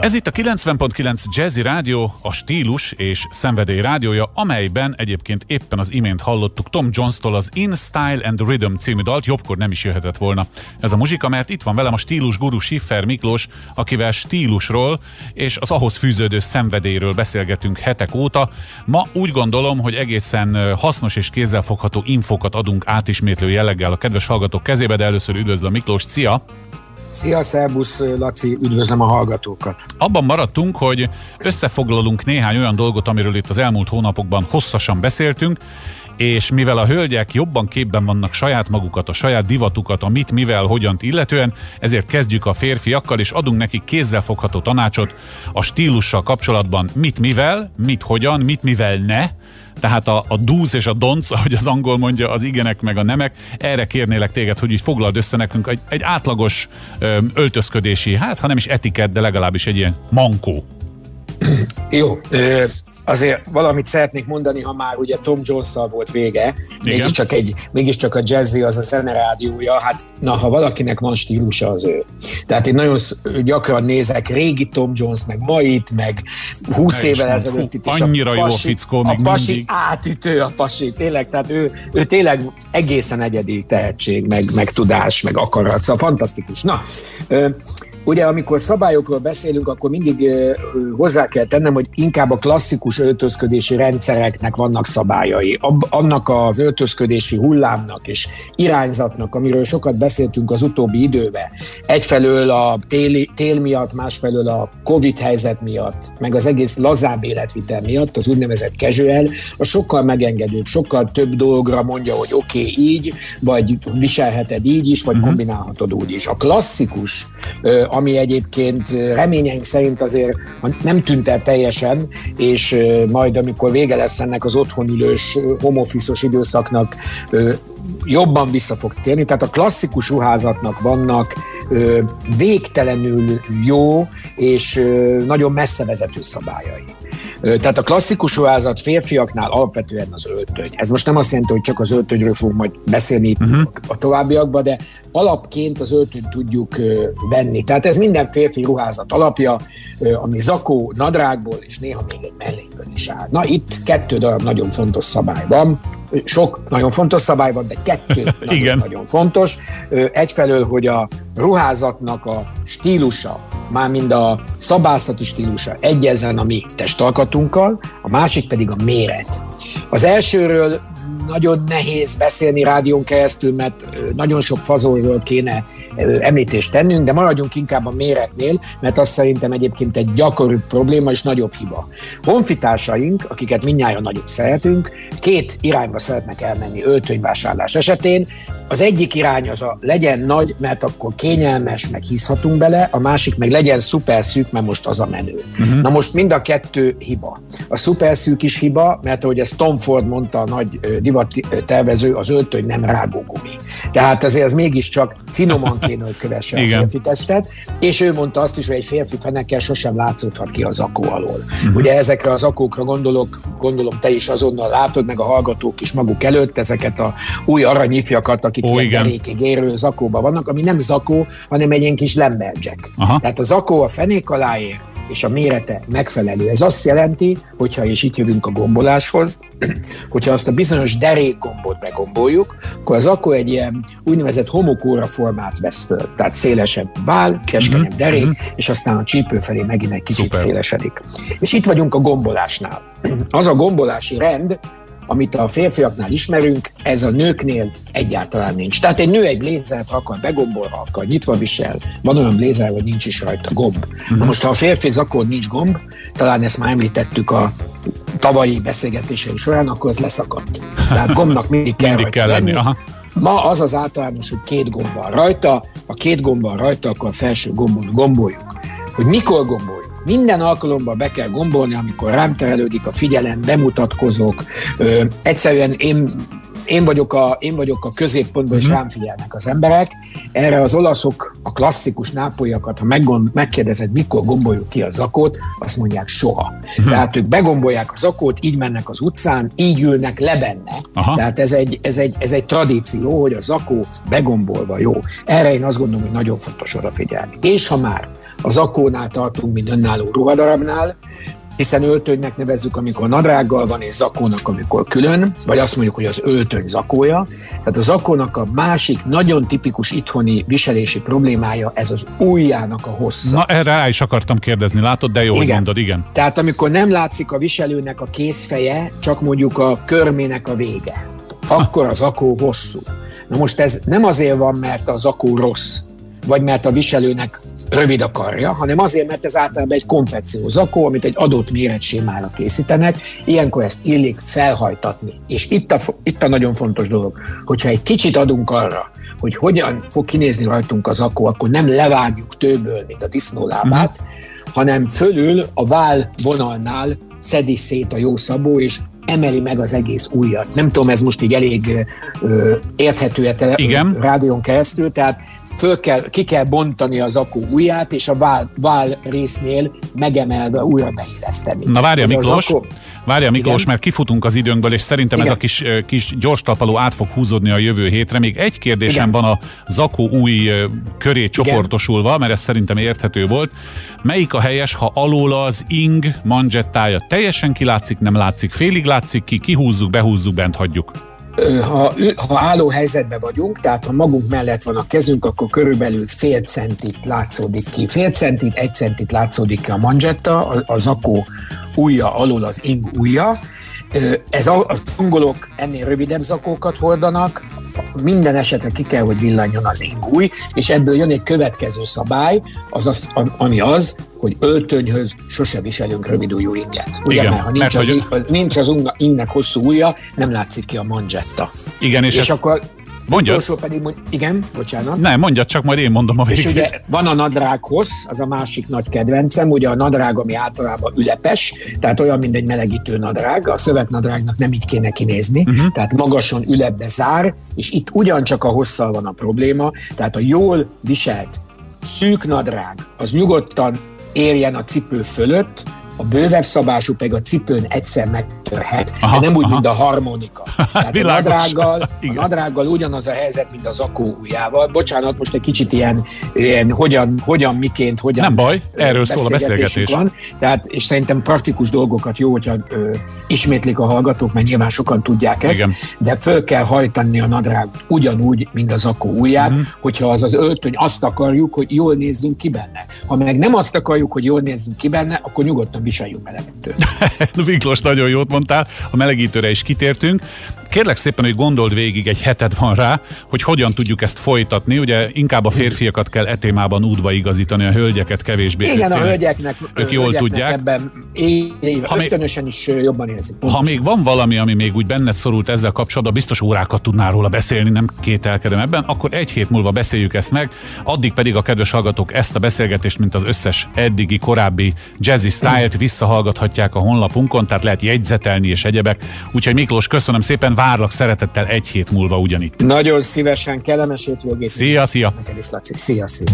Ez itt a 90.9 Jazzy Rádió, a stílus és szenvedély rádiója, amelyben egyébként éppen az imént hallottuk Tom Jones-tól az In Style and Rhythm című dalt, jobbkor nem is jöhetett volna ez a muzsika, mert itt van velem a stílus guru Schiffer Miklós, akivel stílusról és az ahhoz fűződő szenvedélyről beszélgetünk hetek óta. Ma úgy gondolom, hogy egészen hasznos és kézzelfogható infokat adunk átismétlő jelleggel a kedves hallgatók kezébe, de először üdvözlöm Miklós, szia! Szia, szervusz, Laci, üdvözlöm a hallgatókat. Abban maradtunk, hogy összefoglalunk néhány olyan dolgot, amiről itt az elmúlt hónapokban hosszasan beszéltünk, és mivel a hölgyek jobban képben vannak saját magukat, a saját divatukat, a mit, mivel, hogyan illetően, ezért kezdjük a férfiakkal, és adunk nekik kézzelfogható tanácsot a stílussal kapcsolatban, mit, mivel, mit, hogyan, mit, mivel ne, tehát a, a do's és a don'ts, ahogy az angol mondja, az igenek meg a nemek, erre kérnélek téged, hogy így foglald össze nekünk egy, egy átlagos ö, öltözködési, hát ha nem is etikett, de legalábbis egy ilyen mankó. Jó, azért valamit szeretnék mondani, ha már ugye Tom jones volt vége, mégiscsak, egy, mégiscsak a jazzy az a zene rádiója, hát na, ha valakinek van stílusa, az ő. Tehát én nagyon gyakran nézek régi Tom Jones, meg mait, meg 20 ne évvel ezelőtt itt Annyira a pasi, jó a fickó, a pasi mindig. átütő a pasi, tényleg, tehát ő, ő tényleg egészen egyedi tehetség, meg, meg tudás, meg akarat, szóval fantasztikus. Na, Ugye, amikor szabályokról beszélünk, akkor mindig hozzá kell tennem, hogy inkább a klasszikus öltözködési rendszereknek vannak szabályai. Annak az öltözködési hullámnak és irányzatnak, amiről sokat beszéltünk az utóbbi időben. Egyfelől a téli, tél miatt, másfelől a Covid helyzet miatt, meg az egész lazább életvitel miatt, az úgynevezett casual, a sokkal megengedőbb, sokkal több dolgra mondja, hogy oké, okay, így, vagy viselheted így is, vagy uh-huh. kombinálhatod úgy is. A klasszikus ami egyébként reményeink szerint azért nem tűnt el teljesen, és majd amikor vége lesz ennek az otthonülős, homofiszos időszaknak, jobban vissza fog térni. Tehát a klasszikus ruházatnak vannak végtelenül jó és nagyon messze vezető szabályai. Tehát a klasszikus ruházat férfiaknál alapvetően az öltöny. Ez most nem azt jelenti, hogy csak az öltönyről fogunk majd beszélni uh-huh. a továbbiakban, de alapként az öltönyt tudjuk venni. Tehát ez minden férfi ruházat alapja, ami zakó, nadrágból és néha még egy melléből is áll. Na itt kettő darab nagyon fontos szabály van. Sok nagyon fontos szabály van, de kettő nagyon, Igen. nagyon fontos. Egyfelől, hogy a ruházatnak a stílusa, mármint a szabászati stílusa egyezzen a mi testalkatunkkal, a másik pedig a méret. Az elsőről nagyon nehéz beszélni rádión keresztül, mert nagyon sok fazolról kéne említést tennünk, de maradjunk inkább a méretnél, mert azt szerintem egyébként egy gyakori probléma és nagyobb hiba. Honfitársaink, akiket mindnyáján nagyon szeretünk, két irányba szeretnek elmenni öltönyvásárlás esetén. Az egyik irány az a legyen nagy, mert akkor kényelmes, meg hiszhatunk bele, a másik meg legyen szuper szűk, mert most az a menő. Uh-huh. Na most mind a kettő hiba. A szuper szűk is hiba, mert ahogy ezt Tom Ford mondta, a nagy tervező, az öltöny nem rágógumi. Tehát azért ez mégiscsak finoman kéne, hogy kövesse a férfi testet, és ő mondta azt is, hogy egy férfi fenekkel sosem látszódhat ki az akó alól. Uh-huh. Ugye ezekre az akókra gondolok, gondolom te is azonnal látod, meg a hallgatók is maguk előtt, ezeket a új aranyifjakat, akik Ó, derékig érő zakóban vannak, ami nem zakó, hanem egy ilyen kis lemberjack. Tehát a zakó a fenék alá ér, és a mérete megfelelő. Ez azt jelenti, hogyha, és itt jövünk a gomboláshoz, hogyha azt a bizonyos derékgombot begomboljuk, akkor az akkor egy ilyen úgynevezett homokóra formát vesz föl. Tehát szélesebb vál, keskenyebb uh-huh. derék, uh-huh. és aztán a csípő felé megint egy kicsit Super. szélesedik. És itt vagyunk a gombolásnál. Az a gombolási rend, amit a férfiaknál ismerünk, ez a nőknél egyáltalán nincs. Tehát egy nő egy blézert akar begombolva, akar nyitva visel, van olyan blézer, hogy nincs is rajta gomb. Na most, ha a férfi akkor nincs gomb, talán ezt már említettük a tavalyi beszélgetéseink során, akkor ez leszakadt. Tehát gombnak mindig kell, mindig kell lenni. Aha. Ma az az általános, hogy két gomb van rajta, a két gomb van rajta, akkor a felső gombon gomboljuk. Hogy mikor gomboljuk? Minden alkalommal be kell gombolni, amikor rám terelődik a figyelem, bemutatkozok. Ö, egyszerűen én én vagyok a, én vagyok a középpontban, és mhm. rám figyelnek az emberek. Erre az olaszok, a klasszikus nápolyakat, ha meggond, megkérdezed, mikor gomboljuk ki a zakót, azt mondják soha. Uh-huh. Tehát ők begombolják a zakót, így mennek az utcán, így ülnek le benne. Aha. Tehát ez egy, ez, egy, ez egy tradíció, hogy a zakó begombolva jó. Erre én azt gondolom, hogy nagyon fontos odafigyelni. És ha már az akónál tartunk, mint önálló ruhadarabnál, hiszen öltönynek nevezzük, amikor nadrággal van, és zakónak, amikor külön, vagy azt mondjuk, hogy az öltöny zakója. Tehát a zakónak a másik nagyon tipikus itthoni viselési problémája, ez az ujjának a hossza. Na erre rá is akartam kérdezni, látod, de jó, igen. hogy mondod, igen. Tehát amikor nem látszik a viselőnek a kézfeje, csak mondjuk a körmének a vége, akkor az akó hosszú. Na most ez nem azért van, mert az akó rossz, vagy mert a viselőnek rövid a karja, hanem azért, mert ez általában egy konfekció zakó, amit egy adott méretsémára készítenek, ilyenkor ezt illik felhajtatni. És itt a, itt a nagyon fontos dolog, hogyha egy kicsit adunk arra, hogy hogyan fog kinézni rajtunk az zakó, akkor nem levágjuk tőből, mint a disznólábát, hanem fölül a vál vonalnál szedi szét a jó szabó, és emeli meg az egész újat. Nem tudom, ez most így elég ö, érthető-e Igen. rádión keresztül, tehát föl kell, ki kell bontani az akú ujját, és a vál, vál résznél megemelve újra beilleszteni. Na várja Miklós, akku... Várja Miklós, Igen? mert kifutunk az időnkből, és szerintem Igen. ez a kis, kis gyors talpaló át fog húzódni a jövő hétre. Még egy kérdésem Igen. van a Zakó új köré Igen. csoportosulva, mert ez szerintem érthető volt. Melyik a helyes, ha alól az ing manzsettája teljesen kilátszik, nem látszik, félig látszik ki, kihúzzuk, behúzzuk, bent hagyjuk? Ha, ha álló helyzetben vagyunk, tehát ha magunk mellett van a kezünk, akkor körülbelül fél centit látszódik ki. Fél centit, egy centit látszódik ki a manzsetta, az akó ujja alul az ing ujja. Ez a, a angolok ennél rövidebb zakókat hordanak, minden esetre ki kell, hogy villanjon az ingúj, és ebből jön egy következő szabály, az az, ami az, hogy öltönyhöz sose viselünk rövidújú inget. Ugye, Igen, mert ha nincs, mert, az, hogy... nincs az ingnek hosszú ujja, nem látszik ki a manzsetta. Igen, és, és ez... akkor Mondja. Utolsó pedig, igen, bocsánat. Nem, mondja, csak majd én mondom a végét. És ugye van a nadrághoz, az a másik nagy kedvencem, ugye a nadrág, ami általában ülepes, tehát olyan, mint egy melegítő nadrág, a szövetnadrágnak nem így kéne kinézni, uh-huh. tehát magasan ülepbe zár, és itt ugyancsak a hosszal van a probléma, tehát a jól viselt szűk nadrág, az nyugodtan érjen a cipő fölött, a bővebb szabású pedig a cipőn egyszer megtörhet, aha, de nem úgy, aha. mint a harmonika. Tehát a nadrággal, a nadrággal ugyanaz a helyzet, mint az akó ujjával. Bocsánat, most egy kicsit ilyen, ilyen hogyan, hogyan, miként, hogyan Nem baj, erről szól a beszélgetés. Van. Tehát, és szerintem praktikus dolgokat jó, hogyha ö, ismétlik a hallgatók, mert nyilván sokan tudják ezt, Igen. de föl kell hajtani a nadrág ugyanúgy, mint az akó ujját, mm. hogyha az az öltöny azt akarjuk, hogy jól nézzünk ki benne. Ha meg nem azt akarjuk, hogy jól nézzünk ki benne, akkor nyugodtan viseljünk melegítőt. Miklós, nagyon jót mondtál, a melegítőre is kitértünk. Kérlek szépen, hogy gondold végig, egy heted van rá, hogy hogyan tudjuk ezt folytatni. Ugye inkább a férfiakat kell etémában útba igazítani, a hölgyeket kevésbé. Igen, a hölgyeknek, ők jól hölgyeknek tudják. Ebben éve, ha ösztönösen is jobban érzik. Pontosan. Ha még van valami, ami még úgy benned szorult ezzel kapcsolatban, biztos órákat tudnál róla beszélni, nem kételkedem ebben, akkor egy hét múlva beszéljük ezt meg, addig pedig a kedves hallgatók ezt a beszélgetést, mint az összes eddigi korábbi jazzy style-t visszahallgathatják a honlapunkon, tehát lehet jegyzetelni és egyebek. Úgyhogy Miklós, köszönöm szépen, várlak szeretettel egy hét múlva ugyanitt. Nagyon szívesen, kellemes hétvégét. Szia, szia! Neked is, Laci. Szia, szia!